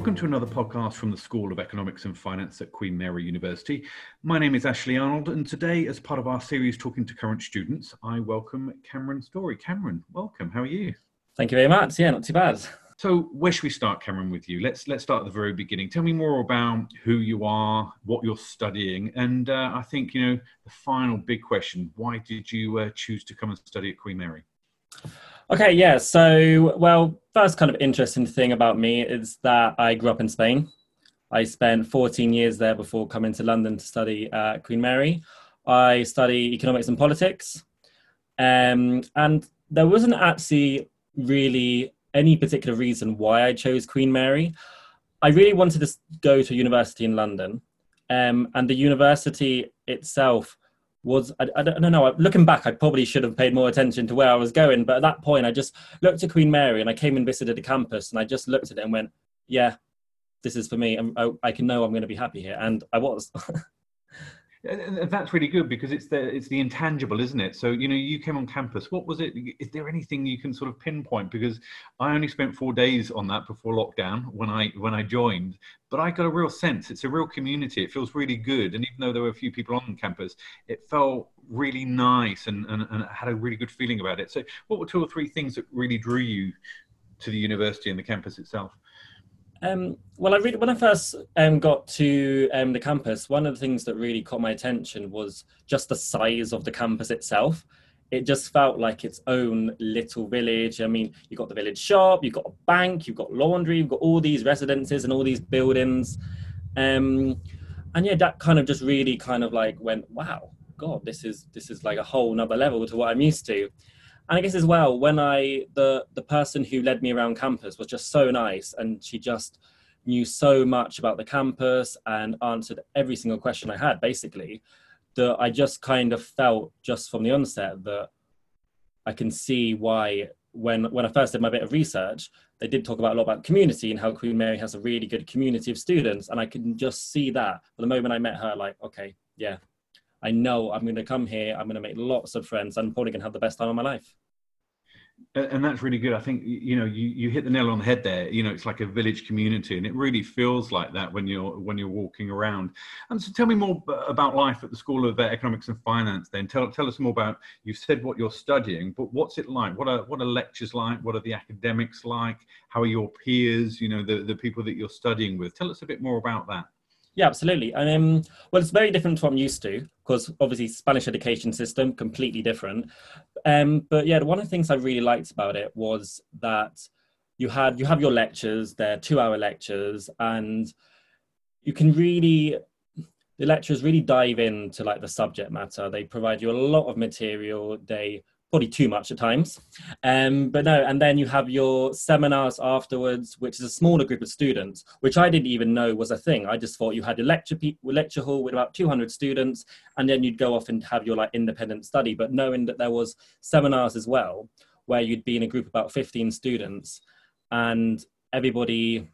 Welcome to another podcast from the School of Economics and Finance at Queen Mary University. My name is Ashley Arnold, and today, as part of our series Talking to Current Students, I welcome Cameron Story. Cameron, welcome. How are you? Thank you very much. Yeah, not too bad. So, where should we start, Cameron, with you? Let's let's start at the very beginning. Tell me more about who you are, what you're studying, and uh, I think you know the final big question: Why did you uh, choose to come and study at Queen Mary? Okay, yeah. So, well, first kind of interesting thing about me is that I grew up in Spain. I spent 14 years there before coming to London to study at Queen Mary. I study economics and politics, um, and there wasn't actually really any particular reason why I chose Queen Mary. I really wanted to go to a university in London, um, and the university itself was I, I, don't know. Looking back, I probably should have paid more attention to where I was going. But at that point, I just looked at Queen Mary and I came and visited the campus, and I just looked at it and went, "Yeah, this is for me. I, I can know I'm going to be happy here," and I was. And that's really good because it's the it's the intangible, isn't it? So you know, you came on campus. What was it? Is there anything you can sort of pinpoint? Because I only spent four days on that before lockdown when I when I joined, but I got a real sense. It's a real community. It feels really good, and even though there were a few people on campus, it felt really nice and and, and had a really good feeling about it. So, what were two or three things that really drew you to the university and the campus itself? Um, well, I really, when I first um, got to um, the campus, one of the things that really caught my attention was just the size of the campus itself. It just felt like its own little village. I mean, you've got the village shop, you've got a bank, you've got laundry, you've got all these residences and all these buildings. Um, and yeah, that kind of just really kind of like went, wow, God, this is this is like a whole nother level to what I'm used to and I guess as well, when I the the person who led me around campus was just so nice, and she just knew so much about the campus and answered every single question I had, basically, that I just kind of felt just from the onset that I can see why when when I first did my bit of research, they did talk about a lot about community and how Queen Mary has a really good community of students, and I can just see that. From the moment I met her, like, okay, yeah, I know I'm going to come here. I'm going to make lots of friends. And I'm probably going to have the best time of my life. And that's really good. I think you know you, you hit the nail on the head there. You know, it's like a village community, and it really feels like that when you're when you're walking around. And so, tell me more about life at the School of uh, Economics and Finance. Then tell tell us more about. You've said what you're studying, but what's it like? What are what are lectures like? What are the academics like? How are your peers? You know, the the people that you're studying with. Tell us a bit more about that. Yeah, absolutely. And um, well, it's very different to what I'm used to because obviously Spanish education system completely different. Um, but yeah, one of the things I really liked about it was that you had you have your lectures, they're two-hour lectures, and you can really the lecturers really dive into like the subject matter. They provide you a lot of material. They probably too much at times. Um, but no, and then you have your seminars afterwards, which is a smaller group of students, which I didn't even know was a thing. I just thought you had a lecture lecture hall with about 200 students, and then you'd go off and have your like independent study. But knowing that there was seminars as well, where you'd be in a group of about 15 students, and everybody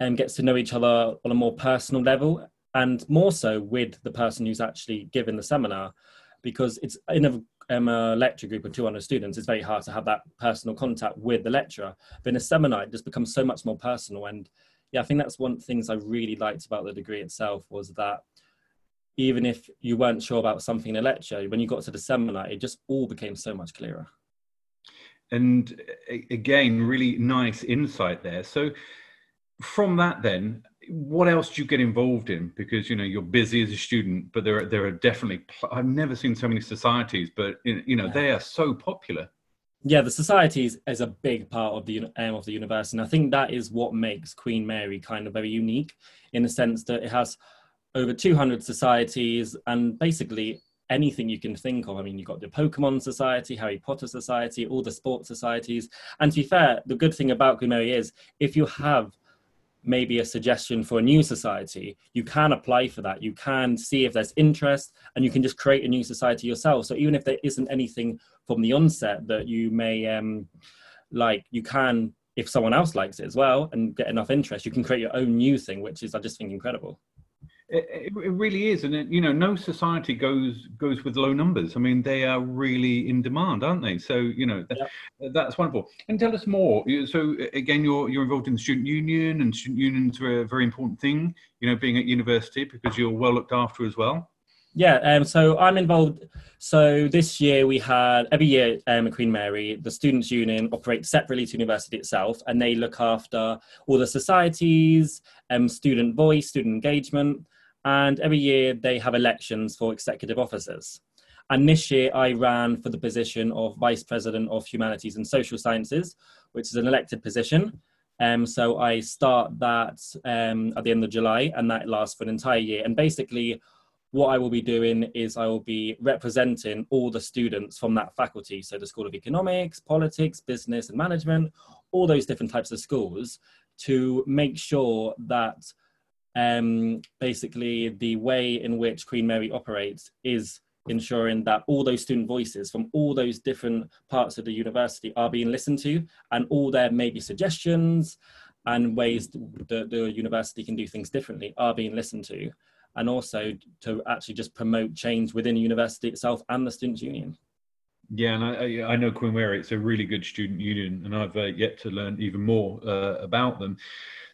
um, gets to know each other on a more personal level, and more so with the person who's actually given the seminar, because it's in a um, a lecture group of 200 students, it's very hard to have that personal contact with the lecturer. But in a seminar, it just becomes so much more personal. And yeah, I think that's one of the things I really liked about the degree itself was that even if you weren't sure about something in a lecture, when you got to the seminar, it just all became so much clearer. And again, really nice insight there. So from that, then, what else do you get involved in? Because you know you're busy as a student, but there are there are definitely I've never seen so many societies, but you know yeah. they are so popular. Yeah, the societies is a big part of the aim of the university, and I think that is what makes Queen Mary kind of very unique in the sense that it has over 200 societies and basically anything you can think of. I mean, you've got the Pokemon Society, Harry Potter Society, all the sports societies. And to be fair, the good thing about Queen Mary is if you have maybe a suggestion for a new society, you can apply for that. You can see if there's interest and you can just create a new society yourself. So even if there isn't anything from the onset that you may um, like, you can, if someone else likes it as well and get enough interest, you can create your own new thing, which is, I just think, incredible. It, it, really is, and it, you know, no society goes goes with low numbers. I mean, they are really in demand, aren't they? So, you know, yeah. that's wonderful. And tell us more. So, again, you're you're involved in the student union, and student unions are a very important thing. You know, being at university because you're well looked after as well. Yeah, um, so I'm involved. So this year we had every year um, at Queen Mary, the Students' Union operates separately to university itself, and they look after all the societies, um, student voice, student engagement, and every year they have elections for executive officers. And this year I ran for the position of Vice President of Humanities and Social Sciences, which is an elected position. Um, so I start that um, at the end of July, and that lasts for an entire year. And basically, what I will be doing is I will be representing all the students from that faculty. So the School of Economics, Politics, Business and Management, all those different types of schools to make sure that um, basically the way in which Queen Mary operates is ensuring that all those student voices from all those different parts of the university are being listened to and all their maybe suggestions and ways that the university can do things differently are being listened to and also to actually just promote change within the university itself and the students union yeah and i, I know queen mary it's a really good student union and i've uh, yet to learn even more uh, about them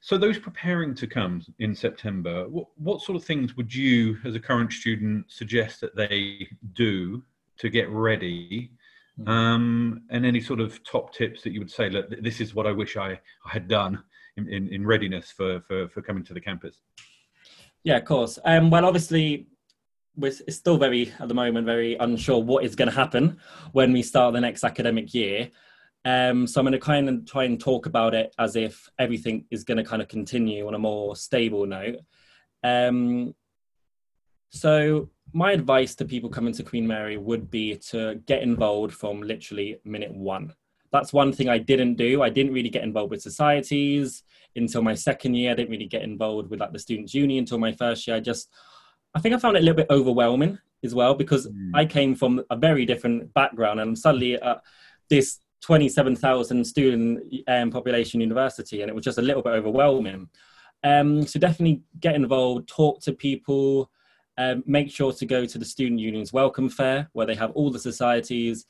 so those preparing to come in september what, what sort of things would you as a current student suggest that they do to get ready hmm. um, and any sort of top tips that you would say look this is what i wish i, I had done in, in, in readiness for, for, for coming to the campus yeah, of course. Um, well, obviously, we're still very, at the moment, very unsure what is going to happen when we start the next academic year. Um, so I'm going to kind of try and talk about it as if everything is going to kind of continue on a more stable note. Um, so my advice to people coming to Queen Mary would be to get involved from literally minute one. That's one thing I didn't do. I didn't really get involved with societies until my second year. I didn't really get involved with like the students' union until my first year. I just, I think I found it a little bit overwhelming as well because mm. I came from a very different background and suddenly uh, this 27,000 student um, population university and it was just a little bit overwhelming. Um, so definitely get involved, talk to people, um, make sure to go to the student union's welcome fair where they have all the societies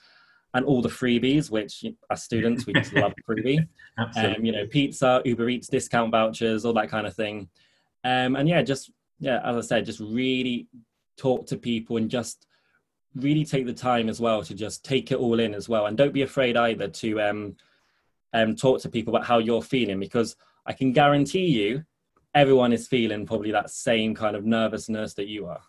and all the freebies, which as students we just love freebie. Absolutely. Um, you know, pizza, Uber Eats discount vouchers, all that kind of thing. Um, and yeah, just yeah, as I said, just really talk to people and just really take the time as well to just take it all in as well, and don't be afraid either to um, um, talk to people about how you're feeling because I can guarantee you, everyone is feeling probably that same kind of nervousness that you are.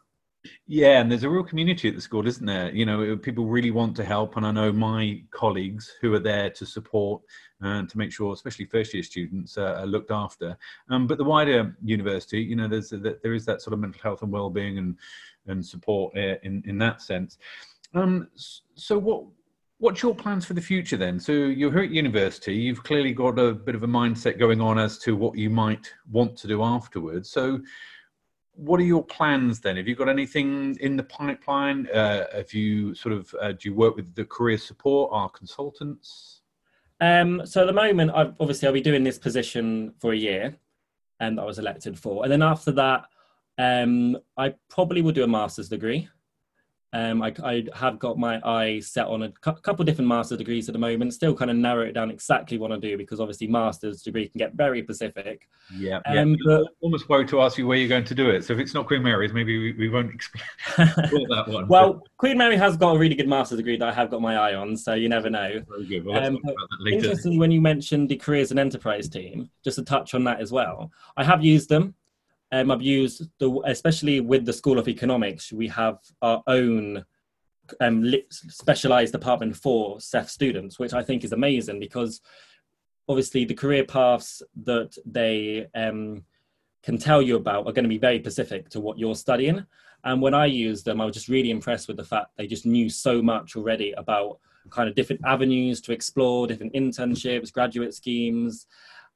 Yeah, and there's a real community at the school, isn't there? You know, people really want to help, and I know my colleagues who are there to support and to make sure, especially first year students, uh, are looked after. Um, but the wider university, you know, there's a, there is that sort of mental health and well-being and and support uh, in in that sense. Um, so what what's your plans for the future then? So you're here at university. You've clearly got a bit of a mindset going on as to what you might want to do afterwards. So what are your plans then? Have you got anything in the pipeline? Uh, have you sort of uh, do you work with the career support, our consultants? Um, so at the moment, I've, obviously, I'll be doing this position for a year, and I was elected for, and then after that, um, I probably will do a master's degree. Um, I, I, have got my eye set on a cu- couple of different master degrees at the moment. Still, kind of narrow it down exactly what I do because obviously master's degree can get very specific. Yeah, um, yeah. But, almost worried to ask you where you're going to do it. So if it's not Queen Mary's, maybe we, we won't explore that one. well, Queen Mary has got a really good master's degree that I have got my eye on, so you never know. Very good. Well, um, interestingly, when you mentioned the careers and enterprise team, just to touch on that as well, I have used them um, I've used the, especially with the School of Economics, we have our own um, specialized department for SEF students, which I think is amazing because obviously the career paths that they um, can tell you about are going to be very specific to what you're studying. And when I used them, I was just really impressed with the fact they just knew so much already about kind of different avenues to explore, different internships, graduate schemes.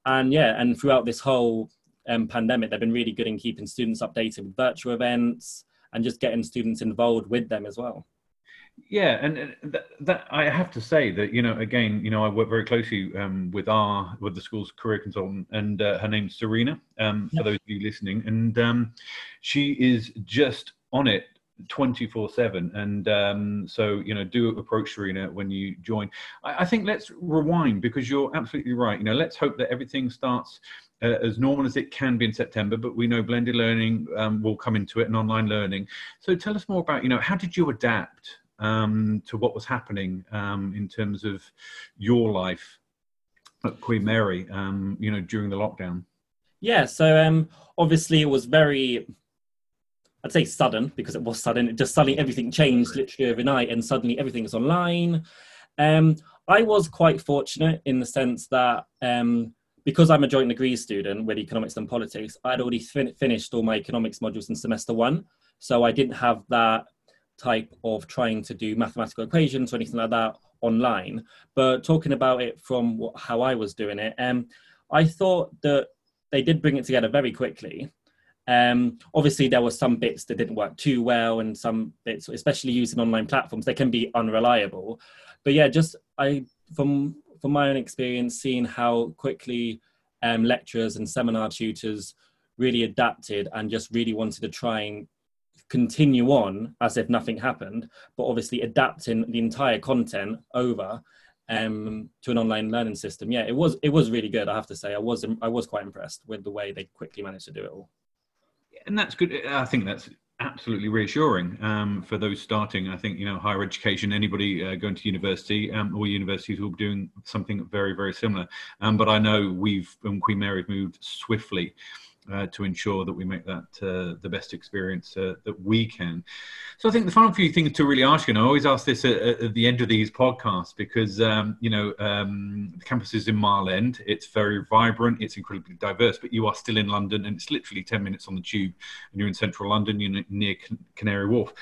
And yeah, and throughout this whole um, pandemic, they've been really good in keeping students updated with virtual events and just getting students involved with them as well. Yeah, and that, that, I have to say that you know again you know I work very closely um, with our with the school's career consultant and uh, her name's Serena um, for those of you listening and um, she is just on it 24 7 and um, so you know do approach serena when you join. I, I, think let's rewind because you're absolutely right. You know let's hope that everything starts uh, as normal as it can be in september but we know blended learning um, will come into it and online learning. So tell us more about you know how did you adapt um, to what was happening um, in terms of your life at queen mary um, you know during the lockdown? Yeah so um, obviously it was very I'd say sudden because it was sudden. It just suddenly everything changed literally overnight, and suddenly everything is online. Um, I was quite fortunate in the sense that um, because I'm a joint degree student with economics and politics, I'd already fin- finished all my economics modules in semester one, so I didn't have that type of trying to do mathematical equations or anything like that online. But talking about it from what, how I was doing it, um, I thought that they did bring it together very quickly. Um, obviously, there were some bits that didn't work too well, and some bits, especially using online platforms, they can be unreliable. But yeah, just I from from my own experience, seeing how quickly um, lecturers and seminar tutors really adapted and just really wanted to try and continue on as if nothing happened, but obviously adapting the entire content over um, to an online learning system. Yeah, it was it was really good. I have to say, I was I was quite impressed with the way they quickly managed to do it all and that's good. I think that's absolutely reassuring um, for those starting. I think you know higher education, anybody uh, going to university um, or universities will be doing something very very similar. Um, but I know we've and Queen Mary have moved swiftly uh, to ensure that we make that uh, the best experience uh, that we can. So I think the final few things to really ask you, and I always ask this at, at the end of these podcasts because um, you know um, the campus is in Mile End. It's very vibrant. It's incredibly diverse. But you are still in London, and it's literally ten minutes on the tube, and you're in central London. You're near Canary Wharf.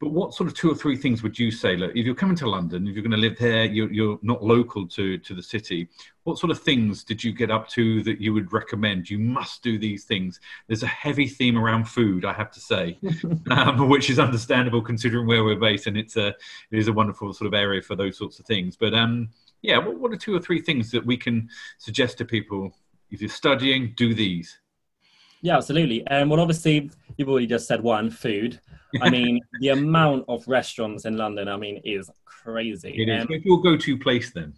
But what sort of two or three things would you say? Look, if you're coming to London, if you're going to live here, you're, you're not local to, to the city. What sort of things did you get up to that you would recommend? You must do these things. There's a heavy theme around food, I have to say, um, which is understandable considering where we're based, and it's a it is a wonderful sort of area for those sorts of things. But um, yeah, what, what are two or three things that we can suggest to people if you're studying? Do these. Yeah, absolutely. Um, well, obviously, you've already just said one, food. I mean, the amount of restaurants in London, I mean, is crazy. It is. Um, What's your go-to place then?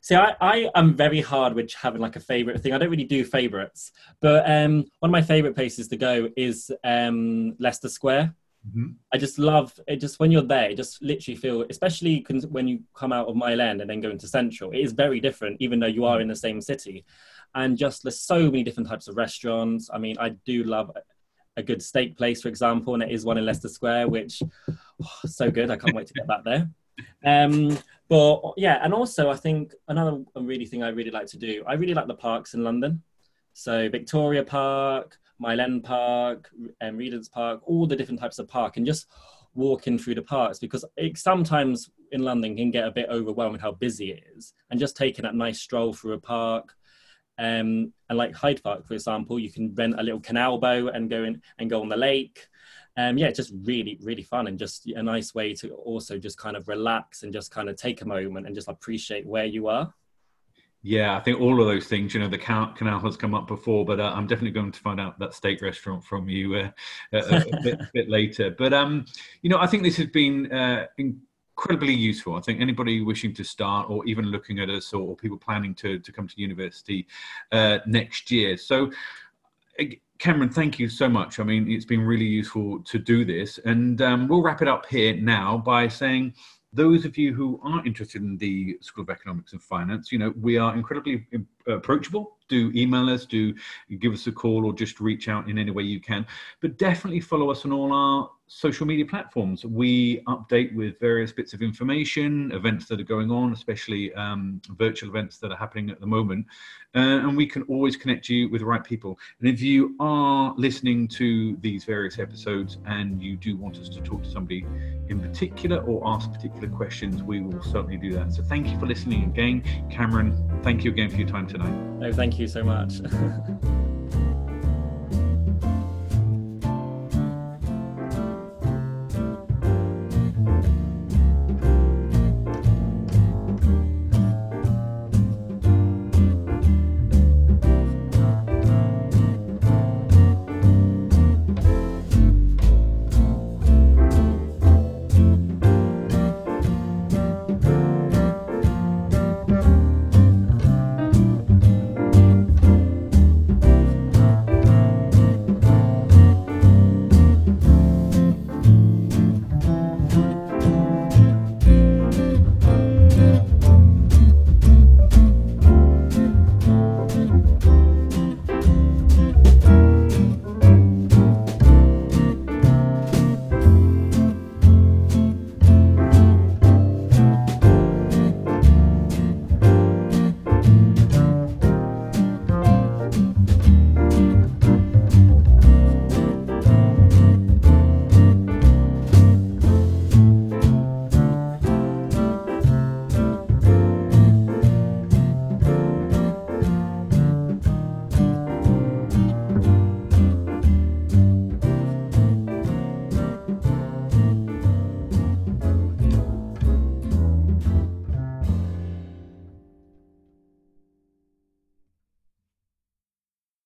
See, I, I am very hard with having like a favorite thing. I don't really do favorites, but um, one of my favorite places to go is um, Leicester Square. Mm-hmm. I just love it. Just when you're there, just literally feel, especially when you come out of Mile End and then go into Central, it is very different, even though you are in the same city and just there's so many different types of restaurants. I mean, I do love a good steak place, for example, and it is one in Leicester Square, which oh, so good. I can't wait to get back there. Um, but yeah, and also I think another really thing I really like to do. I really like the parks in London. So Victoria Park, Mile End Park, and um, Regent's Park, all the different types of park, and just walking through the parks because it sometimes in London can get a bit overwhelming how busy it is, and just taking that nice stroll through a park um, and like Hyde Park, for example, you can rent a little canal boat and go in and go on the lake. Um, yeah, just really, really fun and just a nice way to also just kind of relax and just kind of take a moment and just appreciate where you are. Yeah, I think all of those things. You know, the canal has come up before, but uh, I'm definitely going to find out that steak restaurant from you uh, a, a, bit, bit, later. But um, you know, I think this has been uh, incredibly useful. I think anybody wishing to start or even looking at us or people planning to, to come to university uh, next year. So, Cameron, thank you so much. I mean, it's been really useful to do this. And um, we'll wrap it up here now by saying, those of you who are interested in the School of Economics and Finance, you know, we are incredibly approachable. Do email us, do give us a call, or just reach out in any way you can. But definitely follow us on all our social media platforms. We update with various bits of information, events that are going on, especially um, virtual events that are happening at the moment. Uh, and we can always connect you with the right people. And if you are listening to these various episodes and you do want us to talk to somebody in particular or ask particular questions, we will certainly do that. So thank you for listening again. Cameron, thank you again for your time tonight. No, thank you so much.